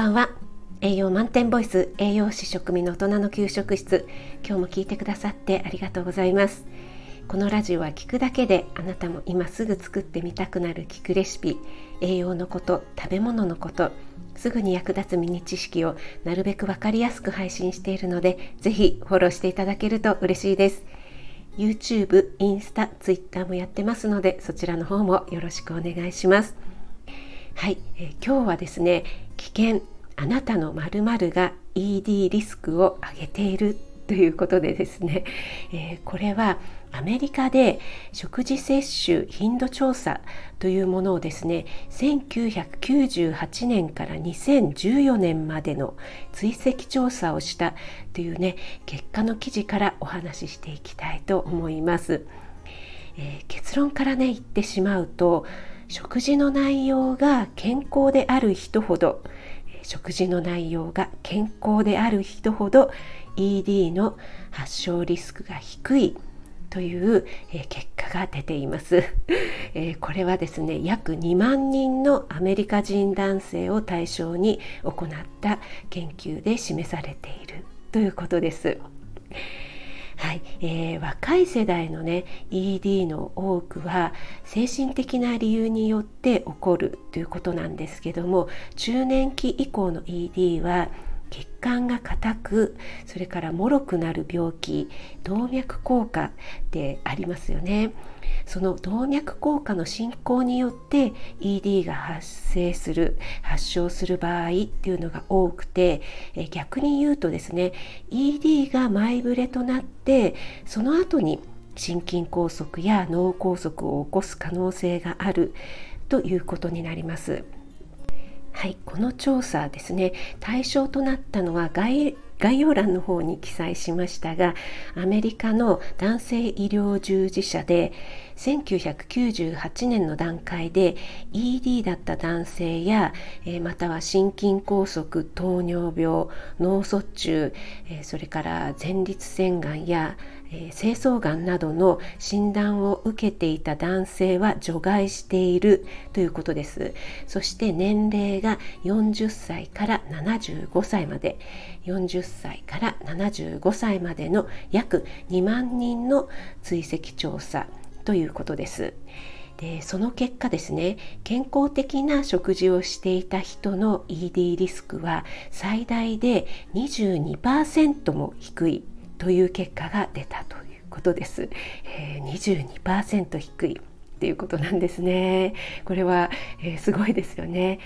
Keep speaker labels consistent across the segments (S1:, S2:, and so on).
S1: ばんは。栄養満点ボイス栄養士食味の大人の給食室。今日も聞いてくださってありがとうございます。このラジオは聞くだけであなたも今すぐ作ってみたくなる聞くレシピ栄養のこと食べ物のことすぐに役立つミニ知識をなるべく分かりやすく配信しているのでぜひフォローしていただけると嬉しいです。YouTube、インスタ、Twitter もやってますのでそちらの方もよろしくお願いします。はい、えー、今日はですね危険あなたの〇〇が ED リスクを上げているということでですね、えー、これはアメリカで食事摂取頻度調査というものをですね1998年から2014年までの追跡調査をしたというね結果の記事からお話ししていきたいと思います。えー、結論からね言ってしまうと食事の内容が健康である人ほど食事の内容が健康である人ほど ED の発症リスクが低いという、結果が出ています、これはですね約2万人のアメリカ人男性を対象に行った研究で示されているということです。はい、えー、若い世代のね ED の多くは精神的な理由によって起こるということなんですけども中年期以降の ED は血管が硬くそれから脆くなる病気動脈硬化でありますよねその動脈硬化の進行によって ED が発生する発症する場合っていうのが多くてえ逆に言うとですね ED が前触れとなってその後に心筋梗塞や脳梗塞を起こす可能性があるということになります。はい、この調査ですね。対象となったのは概要欄の方に記載しましたがアメリカの男性医療従事者で1998年の段階で ED だった男性や、えー、または心筋梗塞糖尿病脳卒中、えー、それから前立腺がんや、えー、精巣がんなどの診断を受けていた男性は除外しているということです。そして年齢が40歳から75歳まで。40歳から75歳までの約2万人の追跡調査ということです。でその結果ですね健康的な食事をしていた人の ED リスクは最大で22%も低い。という結果が出たということです。えー、22%低いっていうことなんですね。これは、えー、すごいですよね。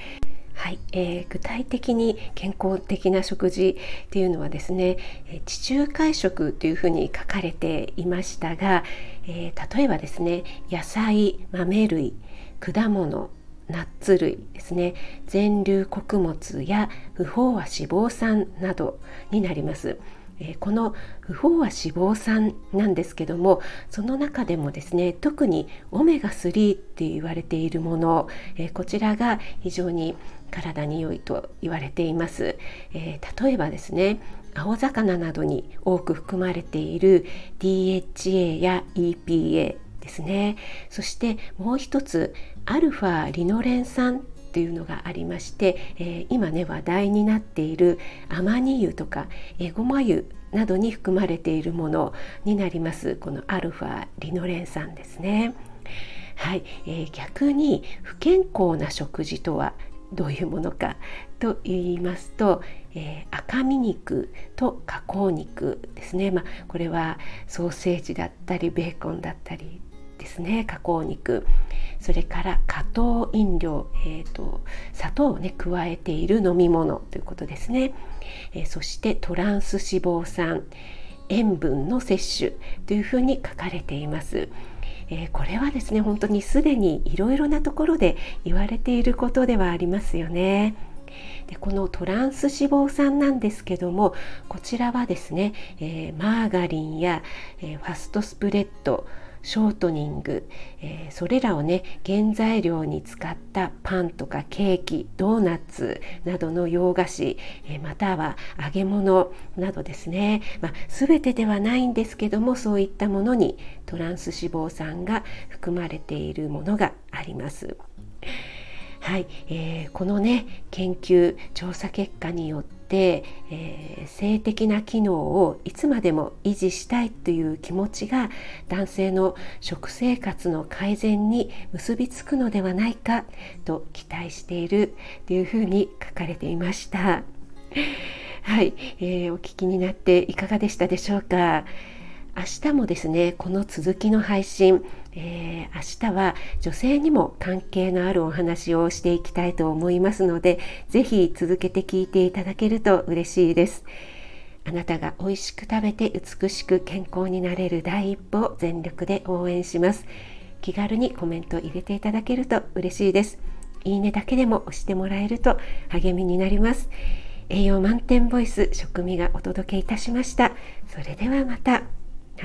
S1: はい、えー、具体的に健康的な食事っていうのはですね、え地中海食というふうに書かれていましたが、えー、例えばですね野菜豆類果物ナッツ類ですね全粒穀物や不飽和脂肪酸などになります。えこの不飽和脂肪酸なんですけどもその中でもですね特にオメガ3って言われているもの、えこちらが非常に体に良いと言われています、え、例えばですね青魚などに多く含まれている DHA や EPA ですね。そしてもう一つアルファリノレン酸っていうのがありまして、えー、今ね話題になっているアマニ油とかエゴマ油などに含まれているものになります。このアルファリノレン酸ですね。はい、えー、逆に不健康な食事とはどういうものかと言いますと、えー、赤身肉と加工肉ですね、まあ、これはソーセージだったりベーコンだったりですね。加工肉。それから加糖飲料、えーと、砂糖をね加えている飲み物ということですね、えー、そしてトランス脂肪酸塩分の摂取というふうに書かれています。えー、これはですね本当にすでにいろいろなところで言われていることではありますよね。でこのトランス脂肪酸なんですけどもこちらはですね、えー、マーガリンや、えー、ファストスプレッドショートニング、えー、それらをね原材料に使ったパンとかケーキドーナツなどの洋菓子、えー、または揚げ物などですね、まあ、全てではないんですけどもそういったものにトランス脂肪酸が含まれているものがあります。はい、えー、このね研究調査結果によって、えー、性的な機能をいつまでも維持したいという気持ちが男性の食生活の改善に結びつくのではないかと期待しているというふうに書かれていました。はい、えー、お聞きになっていかがでしたでしょうか？明日もですねこの続きの配信、えー、明日は女性にも関係のあるお話をしていきたいと思いますので是非続けて聞いていただけると嬉しいです。あなたが美味しく食べて美しく健康になれる第一歩を全力で応援します。気軽にコメント入れていただけると嬉しいです。いいねだけでも押してもらえると励みになります。栄養満点ボイス食味がお届けいたしました。それではまた。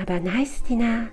S1: Aber nice, Tina.